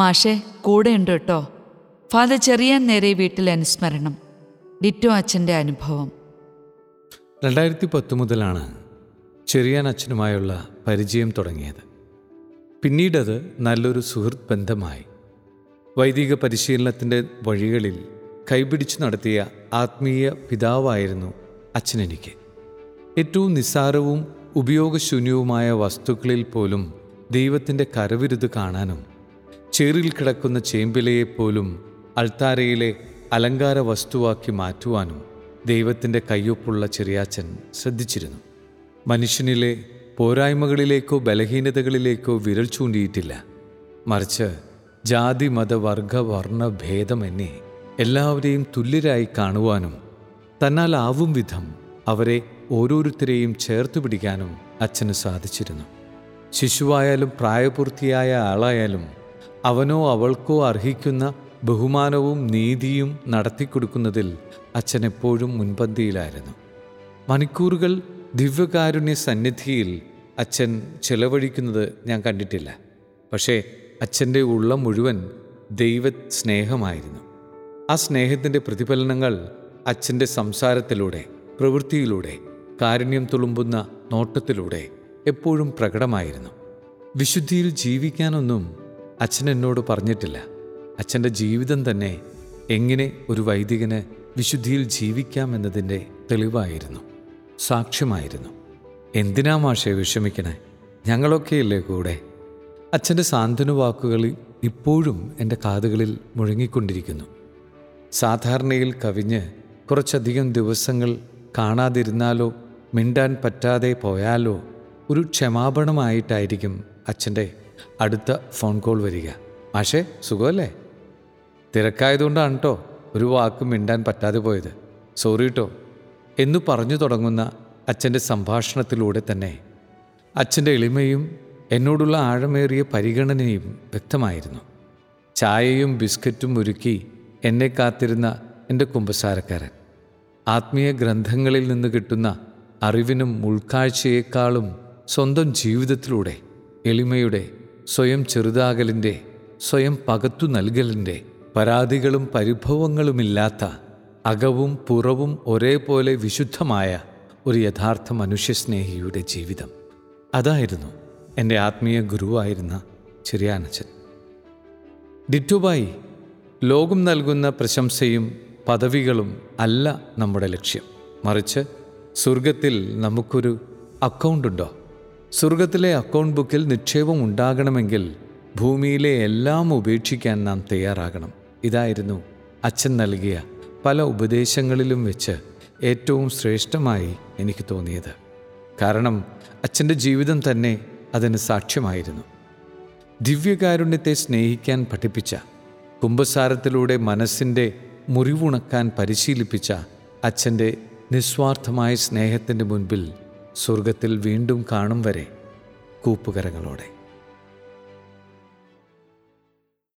മാഷെ കൂടെയുണ്ട് കേട്ടോ. ഫാദർ ചെറിയ നേരെ വീട്ടിൽ അനുസ്മരണം. ഡിറ്റോ അച്ഛന്റെ അനുഭവം. രണ്ടായിരത്തി പത്ത് മുതലാണ് ചെറിയാൻ അച്ഛനുമായുള്ള പരിചയം തുടങ്ങിയത്. പിന്നീടത് നല്ലൊരു സുഹൃത്ത് ബന്ധമായി. വൈദിക പരിശീലനത്തിന്റെ വഴികളിൽ കൈപിടിച്ചു നടത്തിയ ആത്മീയ പിതാവായിരുന്നു അച്ഛനെനിക്ക്. ഏറ്റവും നിസ്സാരവും ഉപയോഗശൂന്യവുമായ വസ്തുക്കളിൽ പോലും ദൈവത്തിന്റെ കരവിരുത് കാണാനും ചേറിൽ കിടക്കുന്ന ചേമ്പിലയെപ്പോലും അൾത്താരയിലെ അലങ്കാര വസ്തുവാക്കി മാറ്റുവാനും ദൈവത്തിന്റെ കയ്യൊപ്പുള്ള ചെറിയാച്ചൻ ശ്രദ്ധിച്ചിരുന്നു. മനുഷ്യനിലെ പോരായ്മകളിലേക്കോ ബലഹീനതകളിലേക്കോ വിരൽ ചൂണ്ടിയിട്ടില്ല. മറിച്ച് ജാതി മത വർഗ വർണ ഭേദമെന്നെ എല്ലാവരെയും തുല്യരായി കാണുവാനും തന്നാലാവും വിധം അവരെ ഓരോരുത്തരെയും ചേർത്ത് പിടിക്കാനും അച്ഛന് സാധിച്ചിരുന്നു. ശിശുവായാലും പ്രായപൂർത്തിയായ ആളായാലും അവനോ അവൾക്കോ അർഹിക്കുന്ന ബഹുമാനവും നീതിയും നടത്തിക്കൊടുക്കുന്നതിൽ അച്ഛൻ എപ്പോഴും മുൻപന്തിയിലായിരുന്നു. മണിക്കൂറുകൾ ദിവ്യകാരുണ്യ സന്നിധിയിൽ അച്ഛൻ ചെലവഴിക്കുന്നത് ഞാൻ കണ്ടിട്ടില്ല. പക്ഷേ അച്ഛന്റെ ഉള്ളം മുഴുവൻ ദൈവ സ്നേഹമായിരുന്നു ആ സ്നേഹത്തിന്റെ പ്രതിഫലനങ്ങൾ അച്ഛന്റെ സംസാരത്തിലൂടെ പ്രവൃത്തിയിലൂടെ കാരുണ്യം തുളുമ്പുന്ന നോട്ടത്തിലൂടെ എപ്പോഴും പ്രകടമായിരുന്നു. വിശുദ്ധിയിൽ ജീവിക്കാനൊന്നും അച്ഛൻ എന്നോട് പറഞ്ഞിട്ടില്ല. അച്ഛന്റെ ജീവിതം തന്നെ എങ്ങനെ ഒരു വൈദികന് വിശുദ്ധിയിൽ ജീവിക്കാം എന്നതിന്റെ തെളിവായിരുന്നു. സാക്ഷ്യമായിരുന്നു. എന്തിനാ മാഷെ വിഷമിക്കണേ? ഞങ്ങളൊക്കെയല്ലേ കൂടെ? അച്ഛന്റെ സാന്ത്വന വാക്കുകൾ ഇപ്പോഴും എന്റെ കാതുകളിൽ മുഴങ്ങിക്കൊണ്ടിരിക്കുന്നു. സാധാരണയിൽ കവിഞ്ഞ് കുറച്ചധികം ദിവസങ്ങൾ കാണാതിരുന്നാലോ മിണ്ടാൻ പറ്റാതെ പോയാലോ ഒരു ക്ഷമാപണമായിട്ടായിരിക്കും അച്ഛന്റെ അടുത്ത ഫോൺ കോൾ വരിക. മാഷേ സുഖമല്ലേ? തിരക്കായതുകൊണ്ടാണ് കേട്ടോ ഒരു വാക്ക് മിണ്ടാൻ പറ്റാതെ പോയത്. സോറി കേട്ടോ എന്നു പറഞ്ഞു തുടങ്ങുന്ന അച്ഛന്റെ സംഭാഷണത്തിലൂടെ തന്നെ അച്ഛന്റെ എളിമയും എന്നോടുള്ള ആഴമേറിയ പരിഗണനയും വ്യക്തമായിരുന്നു. ചായയും ബിസ്ക്കറ്റും ഒരുക്കി എന്നെ കാത്തിരുന്ന എന്റെ കുമ്പസാരക്കാരൻ. ആത്മീയ ഗ്രന്ഥങ്ങളിൽ നിന്ന് കിട്ടുന്ന അറിവിനും ഉൾക്കാഴ്ചയേക്കാളും സ്വന്തം ജീവിതത്തിലൂടെ എളിമയുടെ സ്വയം ചെറുതാകലിന്റെ സ്വയം പകത്തു നൽകലിന്റെ പരാതികളും പരിഭവങ്ങളുമില്ലാത്ത അകവും പുറവും ഒരേപോലെ വിശുദ്ധമായ ഒരു യഥാർത്ഥ മനുഷ്യസ്നേഹിയുടെ ജീവിതം. അതായിരുന്നു എന്റെ ആത്മീയ ഗുരുവായിരുന്ന ചെറിയാനച്ചൻ. ഡിറ്റുബായി ലോകം നൽകുന്ന പ്രശംസയും പദവികളും അല്ല നമ്മുടെ ലക്ഷ്യം. മറിച്ച് സ്വർഗത്തിൽ നമുക്കൊരു അക്കൗണ്ടുണ്ടോ? സ്വർഗത്തിലെ അക്കൗണ്ട് ബുക്കിൽ നിക്ഷേപം ഉണ്ടാകണമെങ്കിൽ ഭൂമിയിലെ എല്ലാം ഉപേക്ഷിക്കാൻ നാം തയ്യാറാകണം. ഇതായിരുന്നു അച്ഛൻ നൽകിയ പല ഉപദേശങ്ങളിലും വെച്ച് ഏറ്റവും ശ്രേഷ്ഠമായി എനിക്ക് തോന്നിയത്. കാരണം അച്ഛന്റെ ജീവിതം തന്നെ അതിന് സാക്ഷ്യമായിരുന്നു. ദിവ്യകാരുണ്യത്തെ സ്നേഹിക്കാൻ പഠിപ്പിച്ച കുംഭസാരത്തിലൂടെ മനസ്സിന്റെ മുറിവുണക്കാൻ പരിശീലിപ്പിച്ച അച്ഛന്റെ നിസ്വാർത്ഥമായ സ്നേഹത്തിന്റെ മുൻപിൽ സ്വർഗത്തിൽ വീണ്ടും കാണും വരെ കൂപ്പുകരങ്ങളോടെ